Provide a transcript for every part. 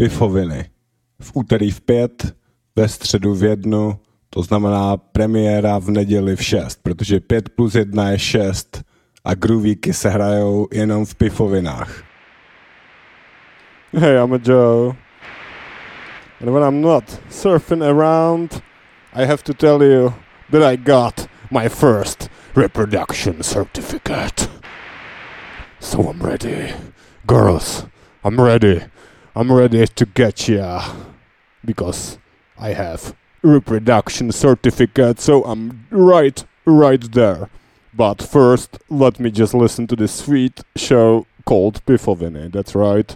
Pifoviny. V úterý v pět, ve středu v jednu, to znamená premiéra v neděli v šest, protože pět plus jedna je šest a groovíky se hrajou jenom v pifovinách. Hey, I'm a Joe. And when I'm not surfing around, I have to tell you that I got my first reproduction certificate. So I'm ready. Girls, I'm ready. I'm ready to get ya. Because I have reproduction certificate, so I'm right, right there. But first, let me just listen to this sweet show called Pifoviny. That's right.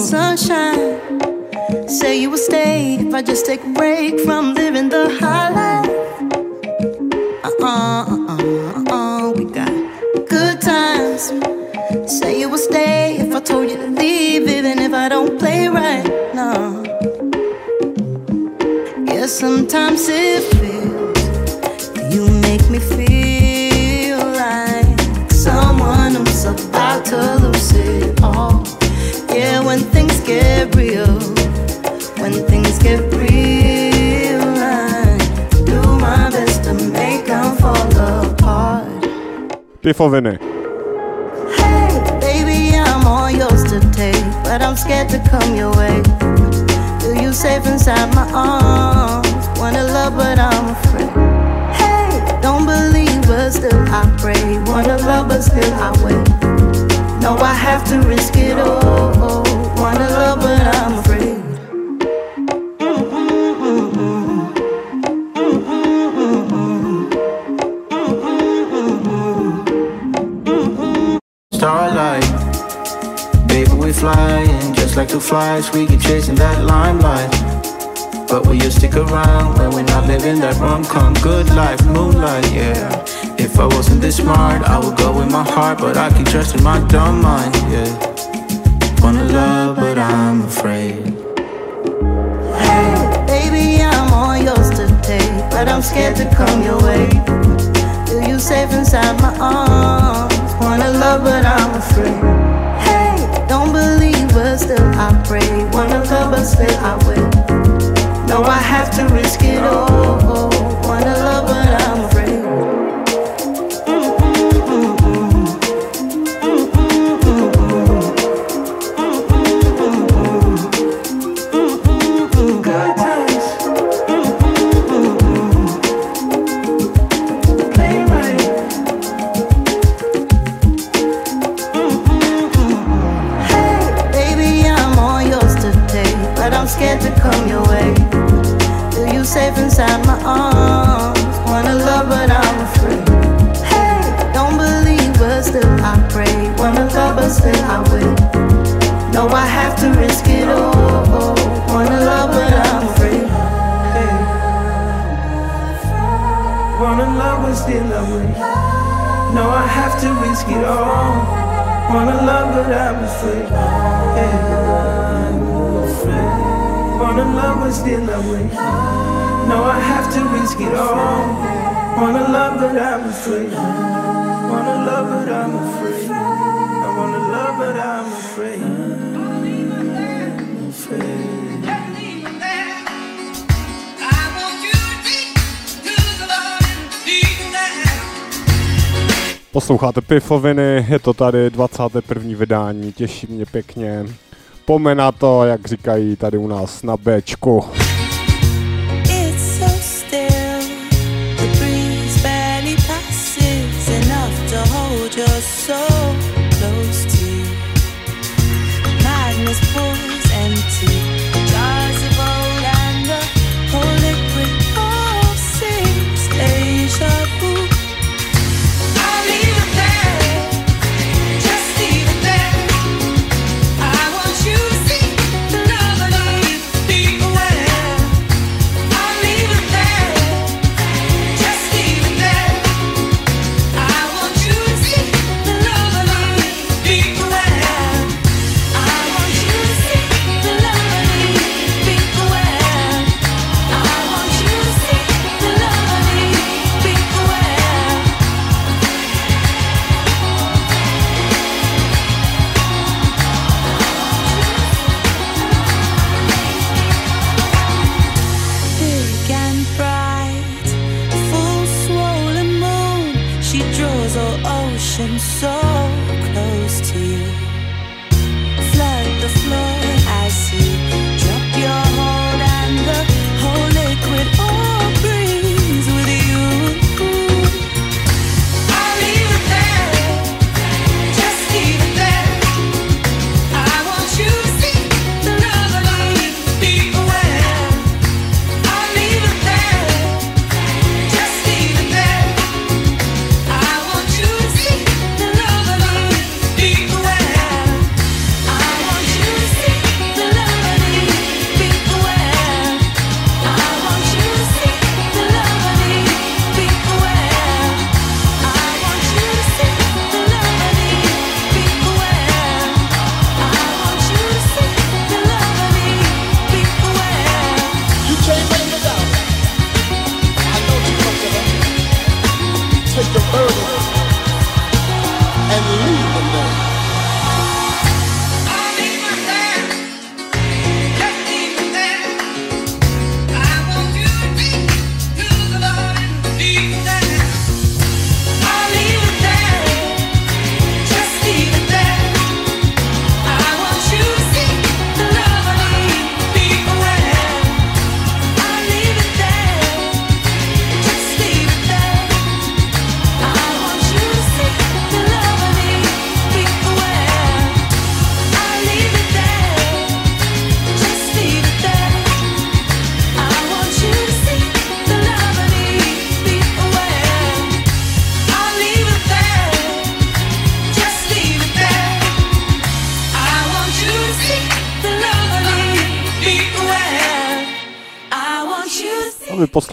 Sunshine, say you will stay if I just take a break from living the high life. Uh uh uh uh, we got good times. Say you will stay if I told you to leave, even if I don't play right. No. Yeah, sometimes it feels you make me feel like someone who's about to lose it all. Yeah, when things get real, fall apart. Pifoviny. Hey, baby, I'm all yours to take, but I'm scared to come your way. Do you safe inside my arms? Wanna love, but I'm afraid. Hey, don't believe, but still I pray. Wanna love, but still I wait. No, I have to risk it all. Flies. We keep chasing that limelight. But will you stick around when we're not living that rom-com good life, moonlight? Yeah. If I wasn't this smart, I would go with my heart, but I keep trusting my dumb mind. Yeah. Wanna love, but I'm afraid. Hey, baby, I'm all yours to take, but I'm scared to come your way. Do you safe inside my arms? Wanna love, but I'm afraid. Hey, don't believe, but still I pray. Wanna love, but still I wait. No, I have to risk it all. Wanna love, but I'm afraid. Hey. Wanna love, but still I wait. No, I have to risk it all. Wanna love, but I'm afraid. Wanna love, but I'm afraid. I wanna love, but I'm afraid. afraid. Posloucháte Pifoviny, je to tady 21. vydání, těší mě pěkně. Pome na to, jak říkají tady u nás na Bčku.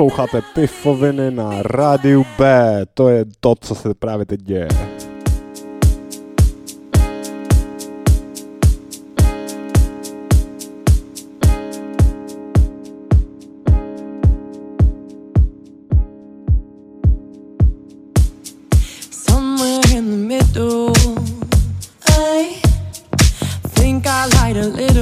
Posloucháte Pifoviny na rádiu B, to je to, co se právě teď děje. Somewhere in the middle, I think I lied a little.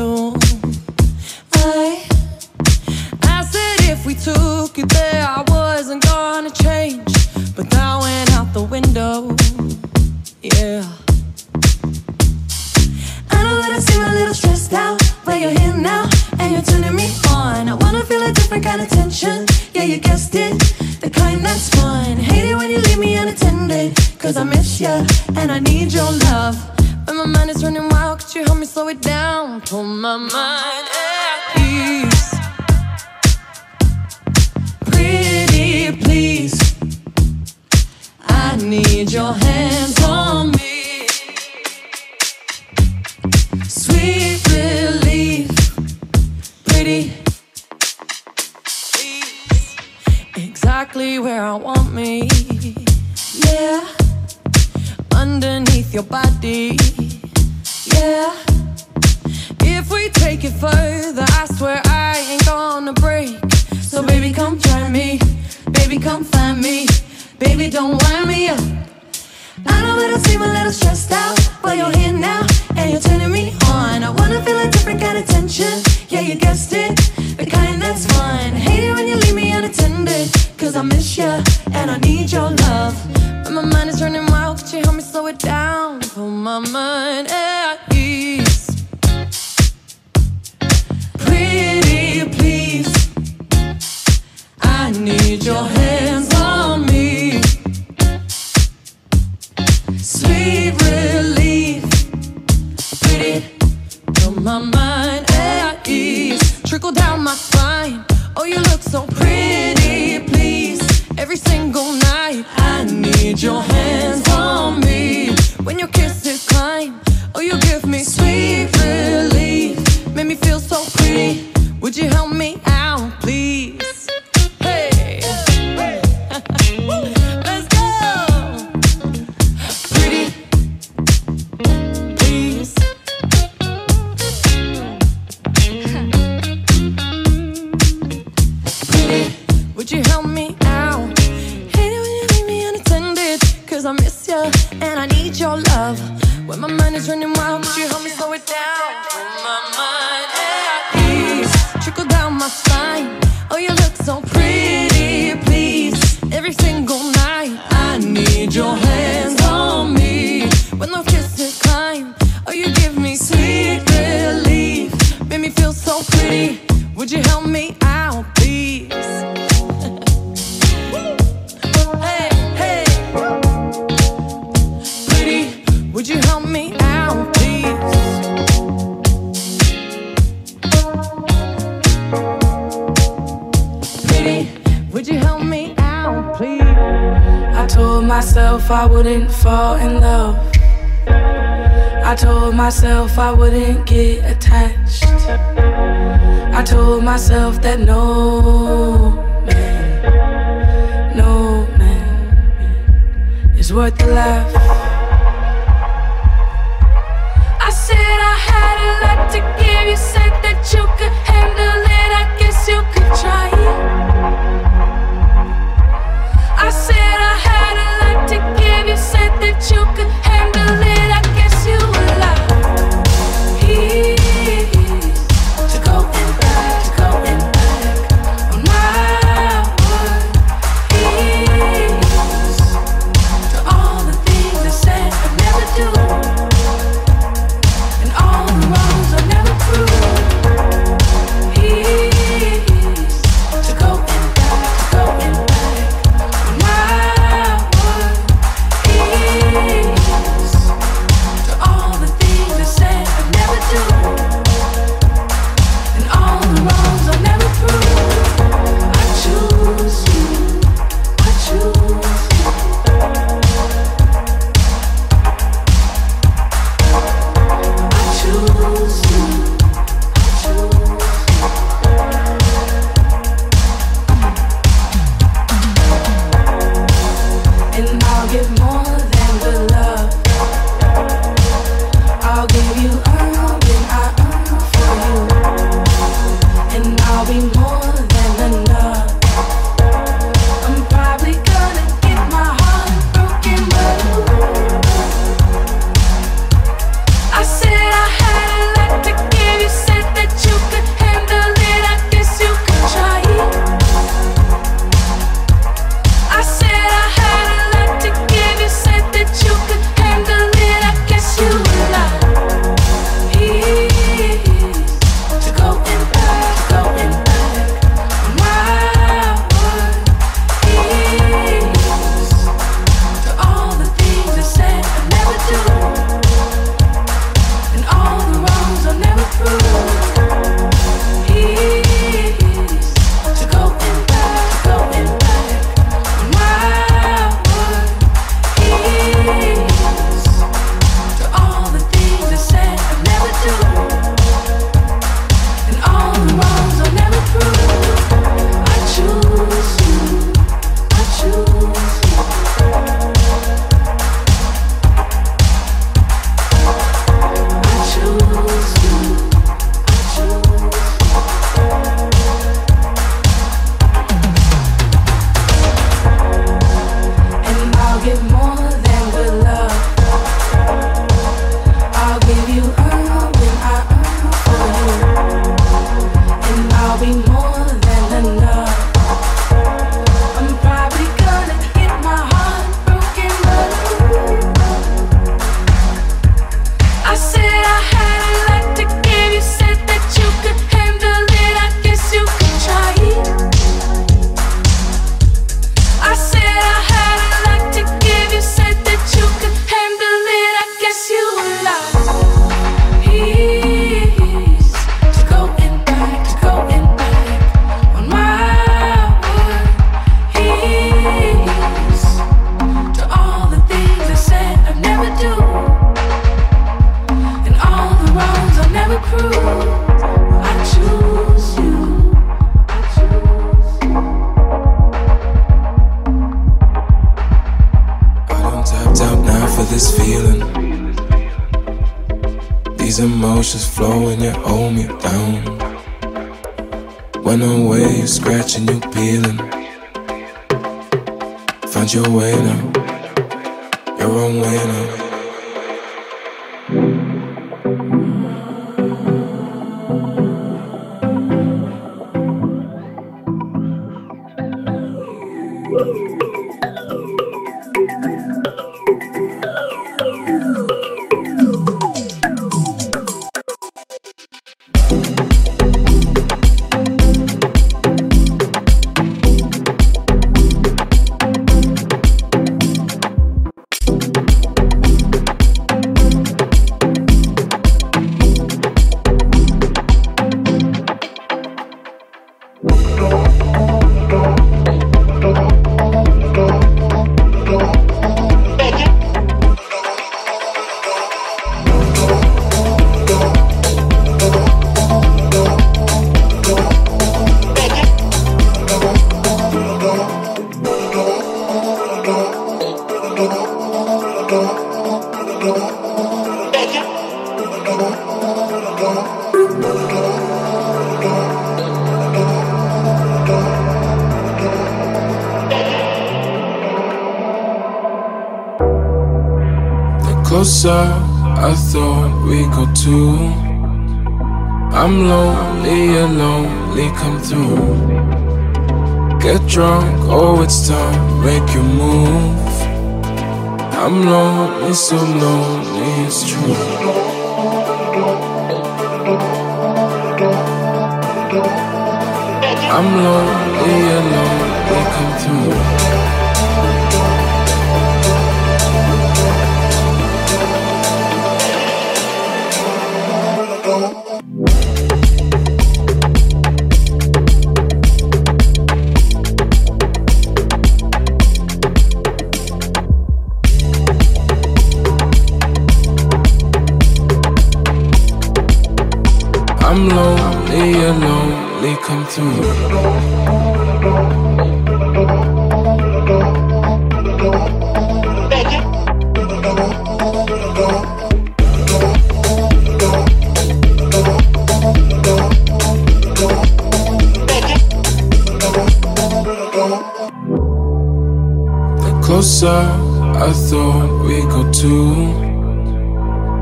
So I thought we go too.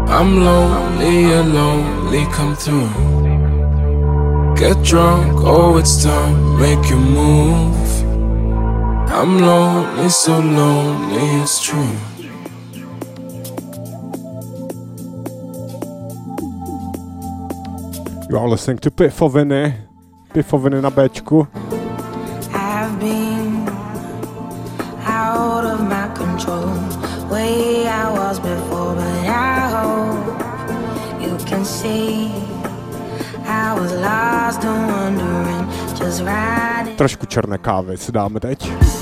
I'm lonely and lonely, come through. Get drunk, oh, it's time, make you move. I'm lonely, so lonely, it's true. You are listening to Pifoviny, Pifoviny na Bčku. trošku černé kávy si dáme teď.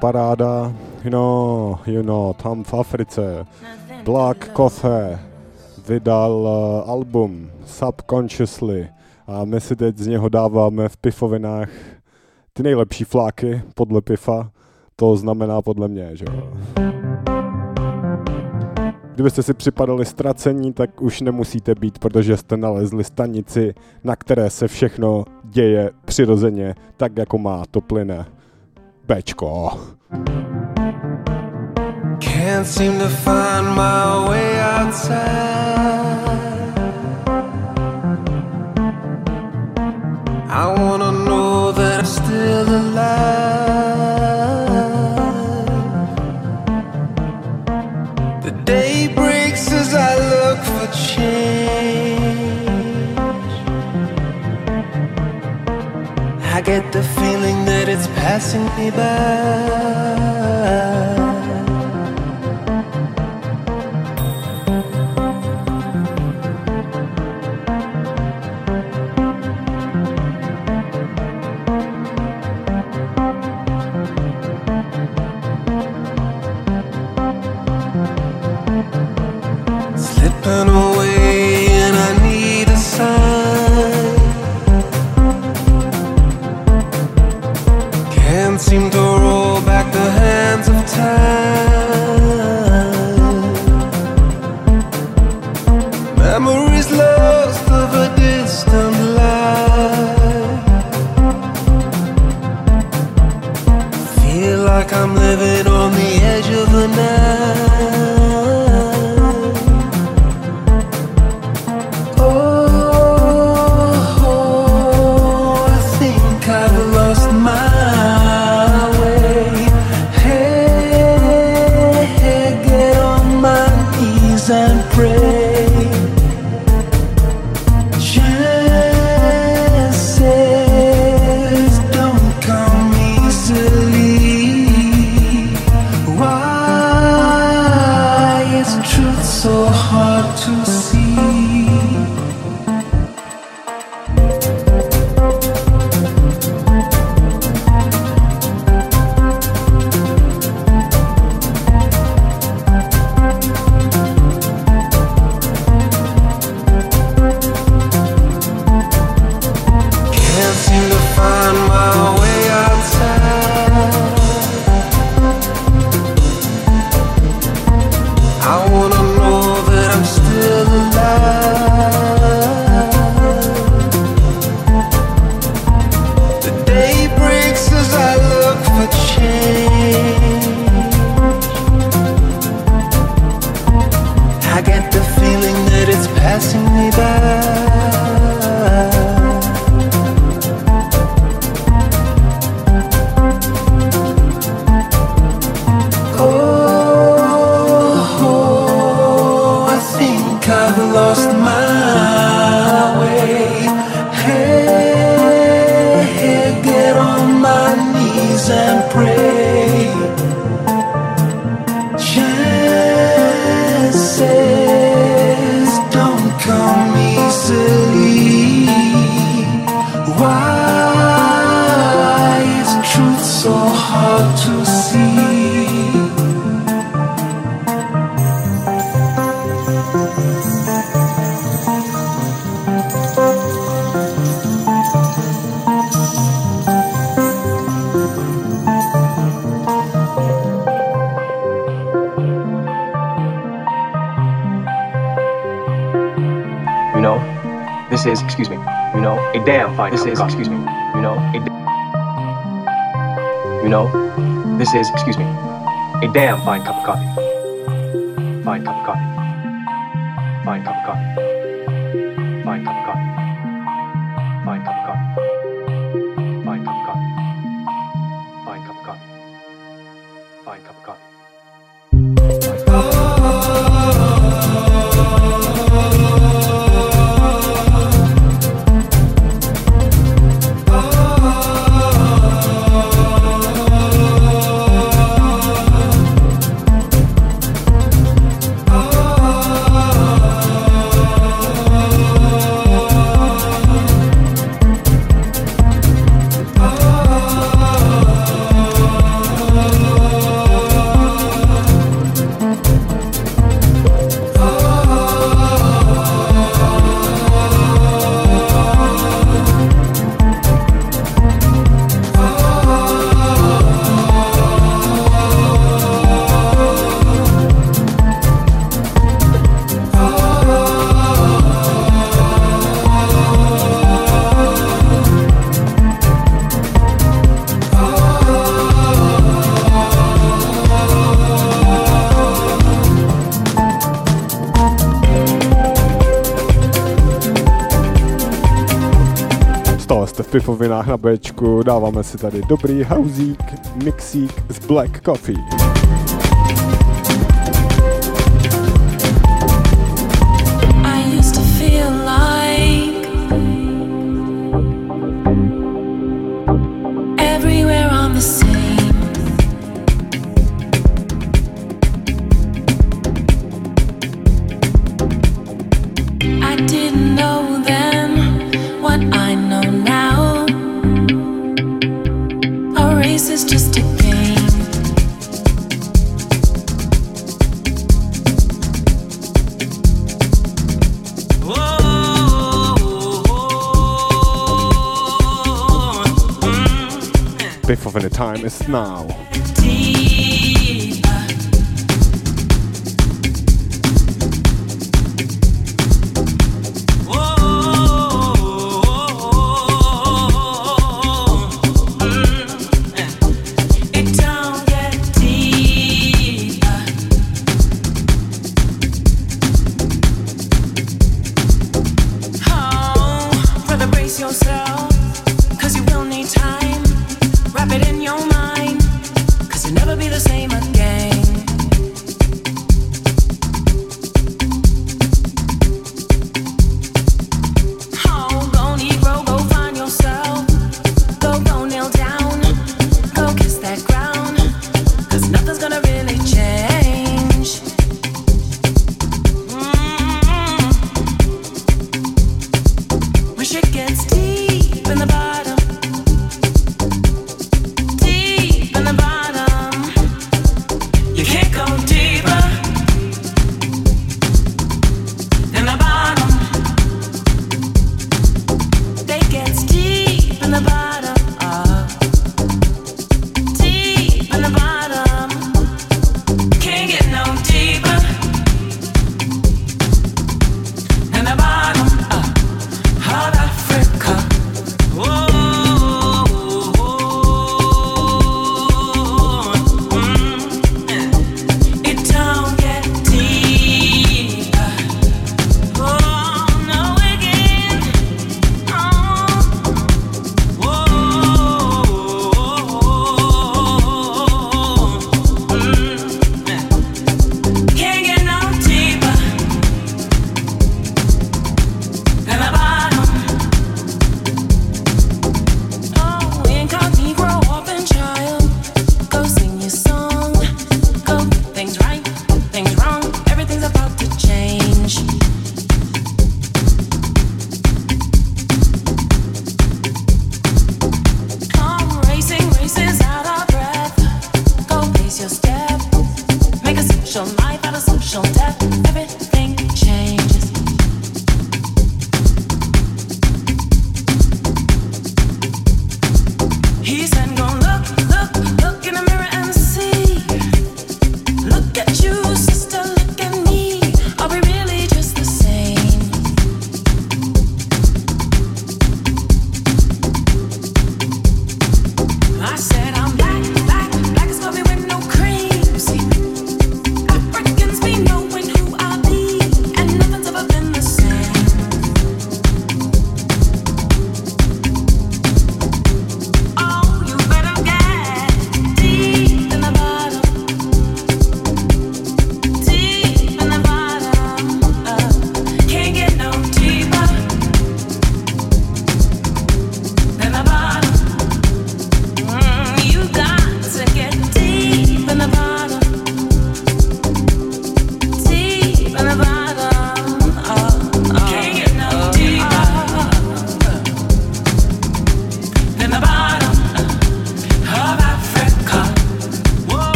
Paráda. No, you know, tam v Africe Black Coffee vydal uh, album Subconsciously a my si teď z něho dáváme v pifovinách ty nejlepší fláky podle pifa. To znamená podle mě, že jo. Kdybyste si připadali ztracení, tak už nemusíte být, protože jste nalezli stanici, na které se všechno děje přirozeně, tak jako má to plyne. Can't seem to find my way outside. I wanna know that I'm still alive. I get the feeling that it's passing me by. This is, excuse me, a damn fine cup of coffee. Fine cup of coffee. pivovinách na Bčku dáváme si tady dobrý hauzík, mixík z Black Coffee.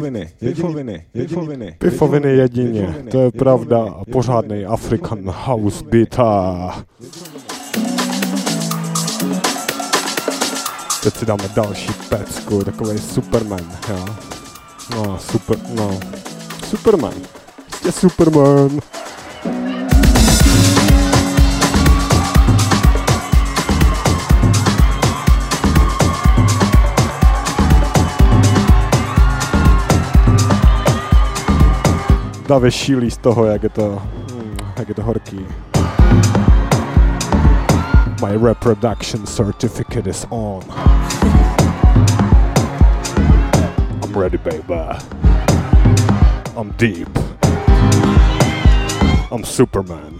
Beethoveny, Beethoveny, Beethoveny. Beethoveny jedině, to je pravda. Pořádný African house beat. a- Teď si dáme další pecku, takový Superman, jo. No, super, no. Superman. Prostě Superman. Davě šílí z toho, jak je to, mm, jak je to horký. My reproduction certificate is on. I'm ready, baby. I'm deep. I'm Superman.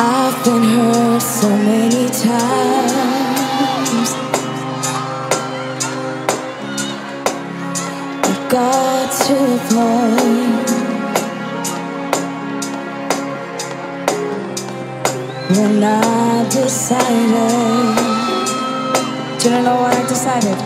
I've been hurt so many times. I got to a point when I decided. Do you know what I decided?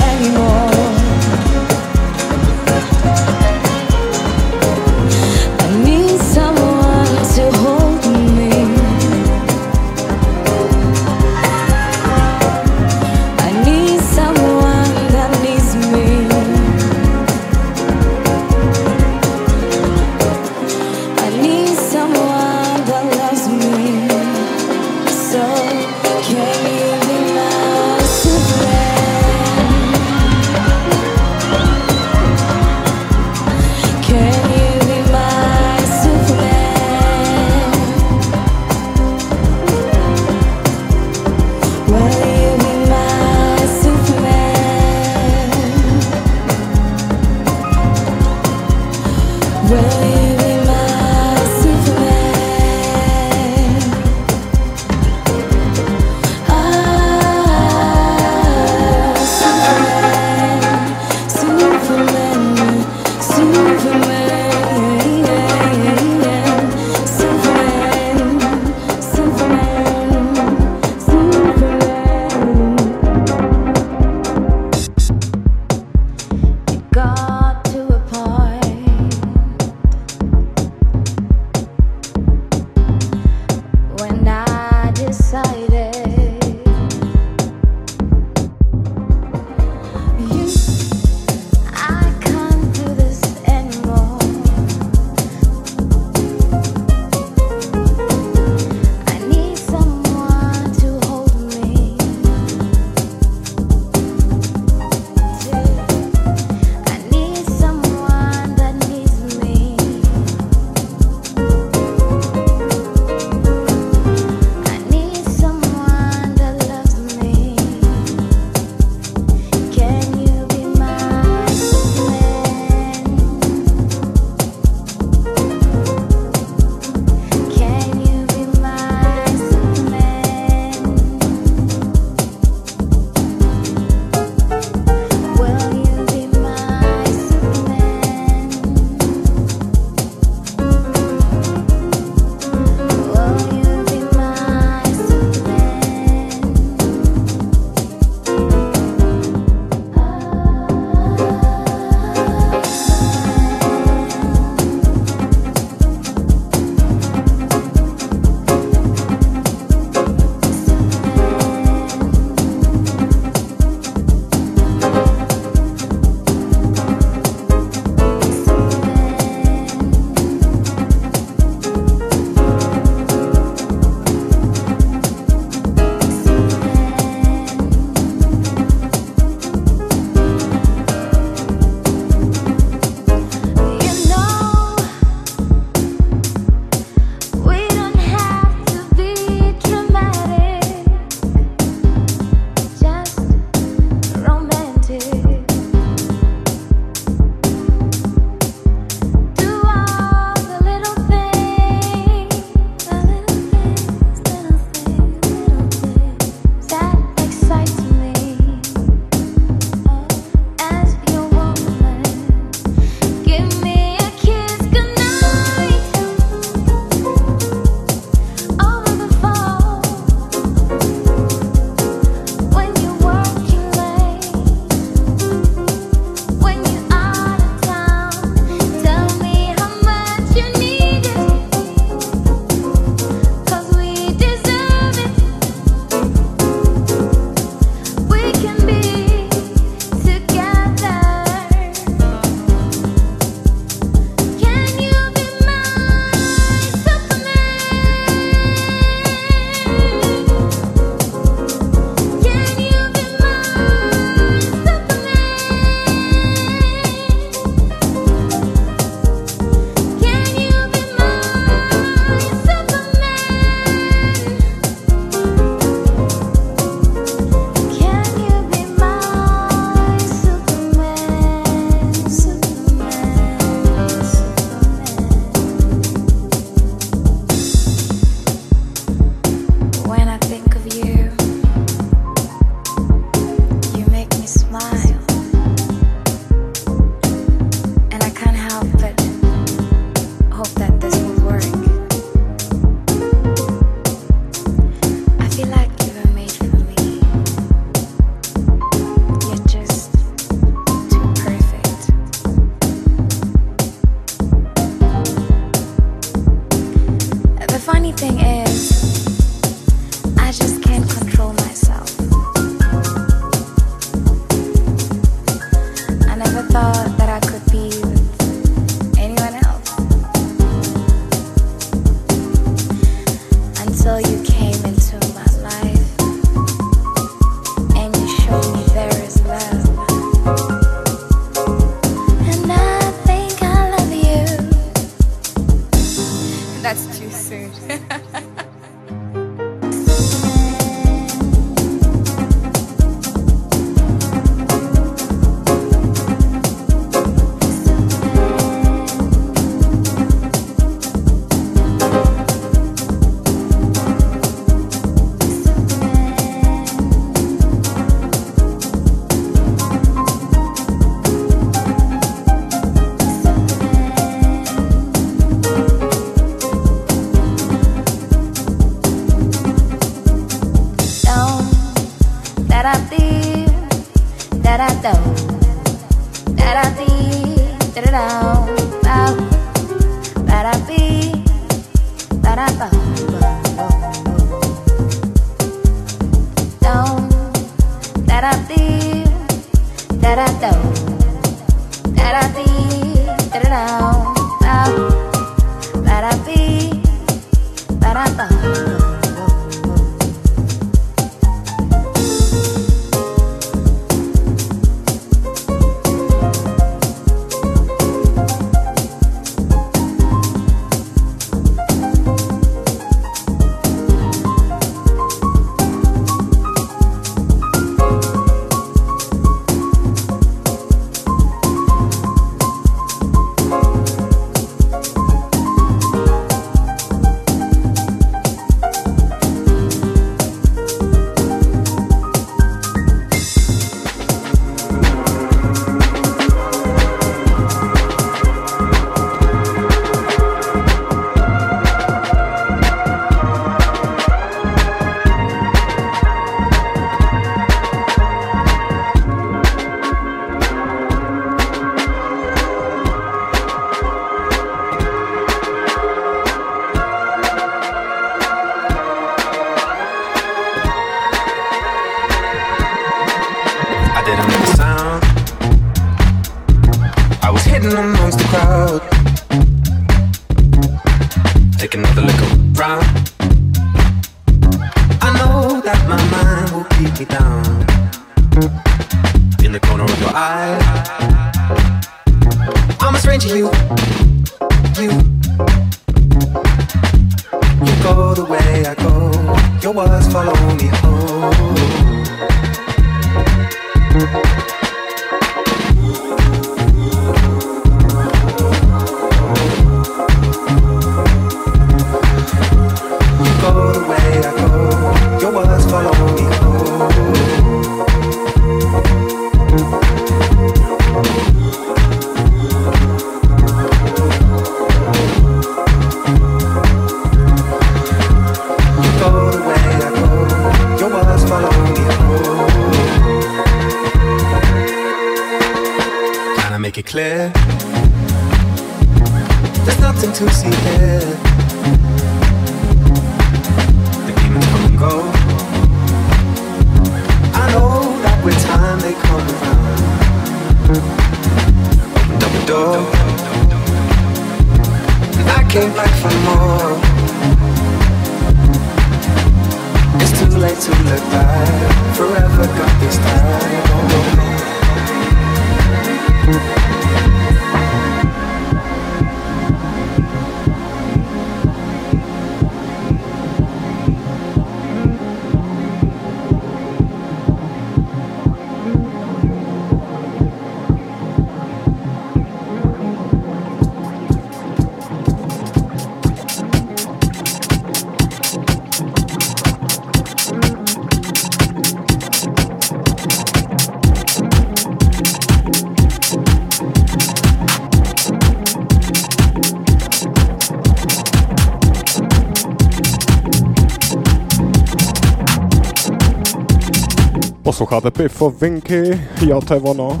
Posloucháte Piffo Vinky, jo, to je ono.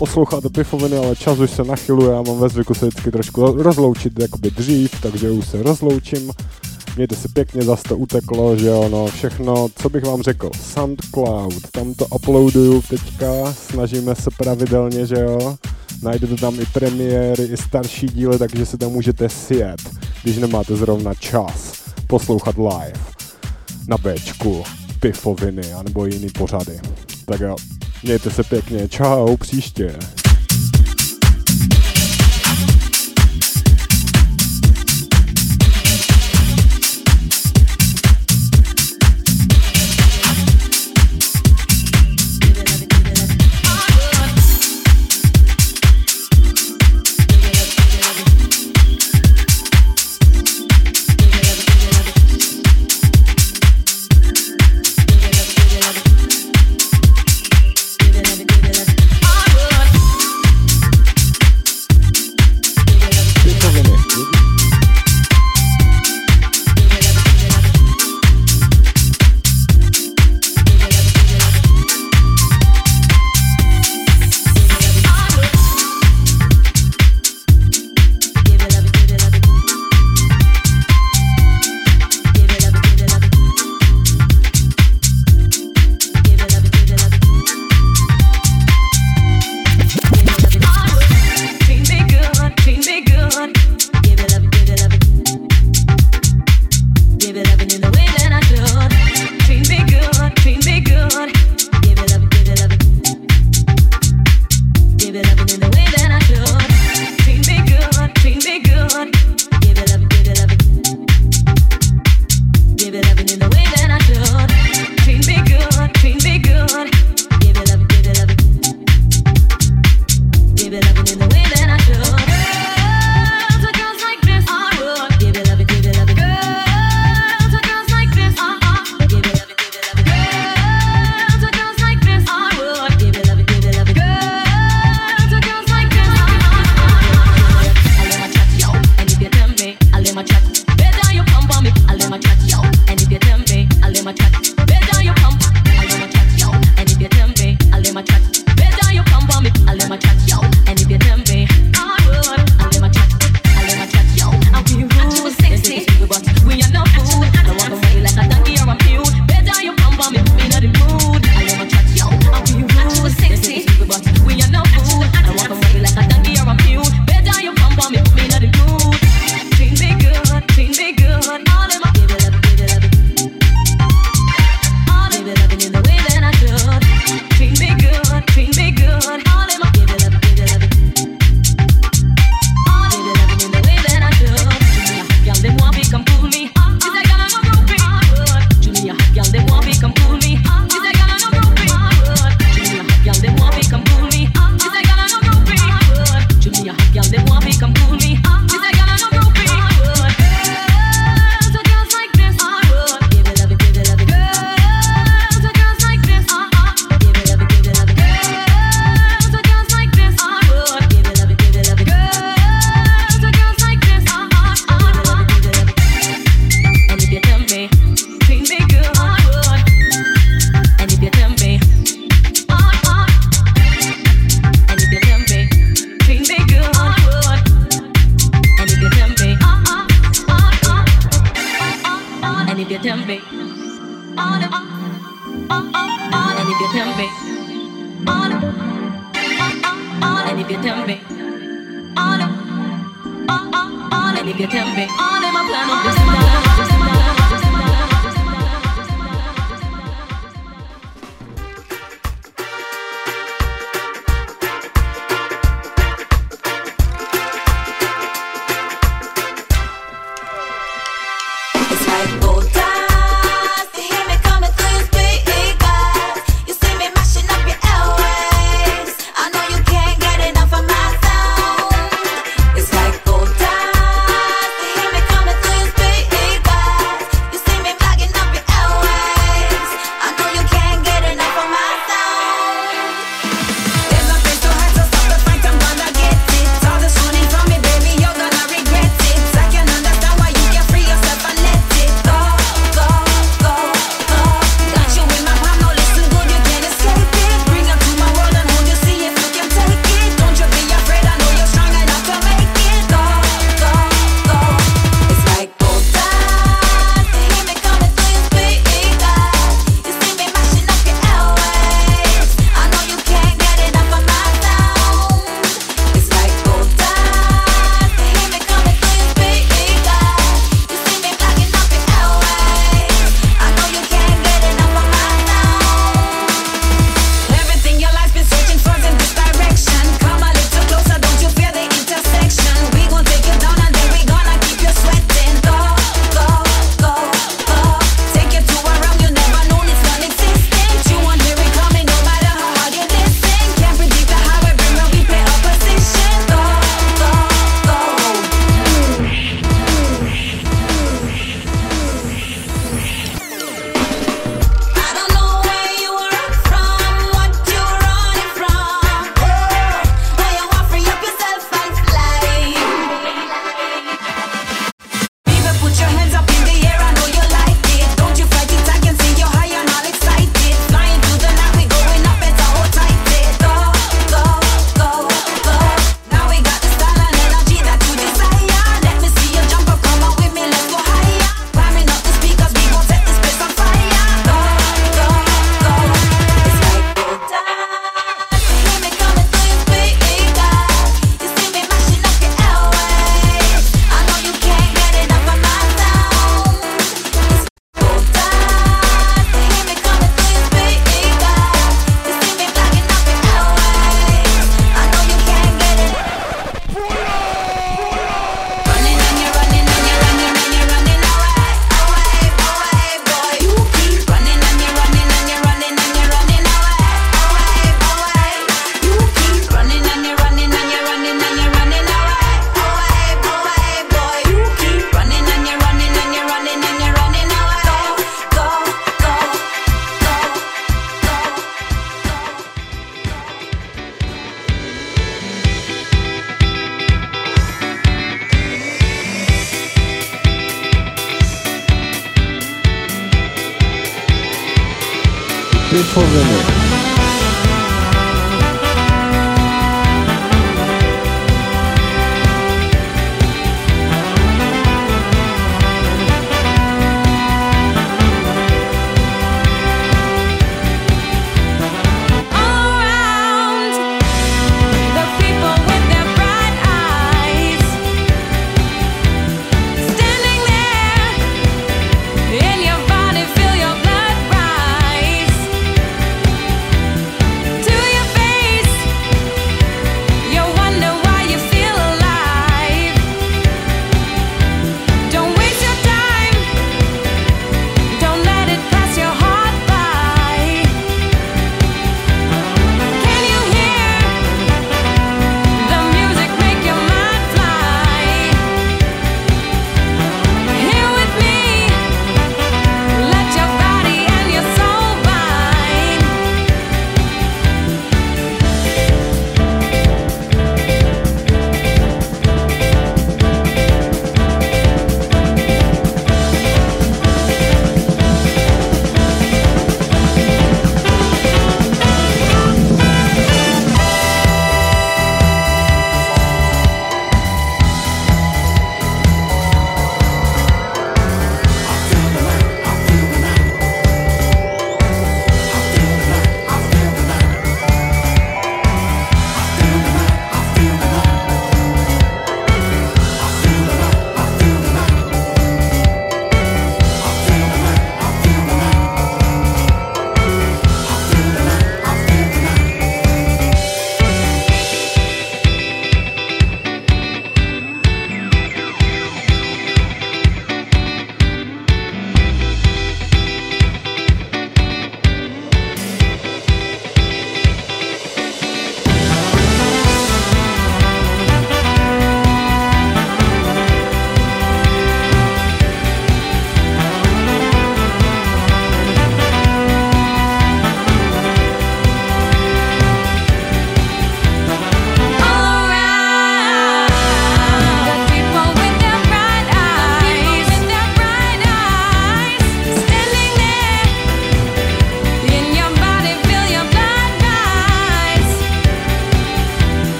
posloucháte pifoviny, ale čas už se nachyluje, a mám ve zvyku se vždycky trošku rozloučit jakoby dřív, takže už se rozloučím. Mějte se pěkně, zase to uteklo, že ono, všechno, co bych vám řekl, Soundcloud, tam to uploaduju teďka, snažíme se pravidelně, že jo, najdete tam i premiéry, i starší díly, takže se tam můžete sjet, když nemáte zrovna čas poslouchat live na Bčku, pifoviny, anebo jiný pořady. Tak jo, Mějte se pěkně, čau, příště.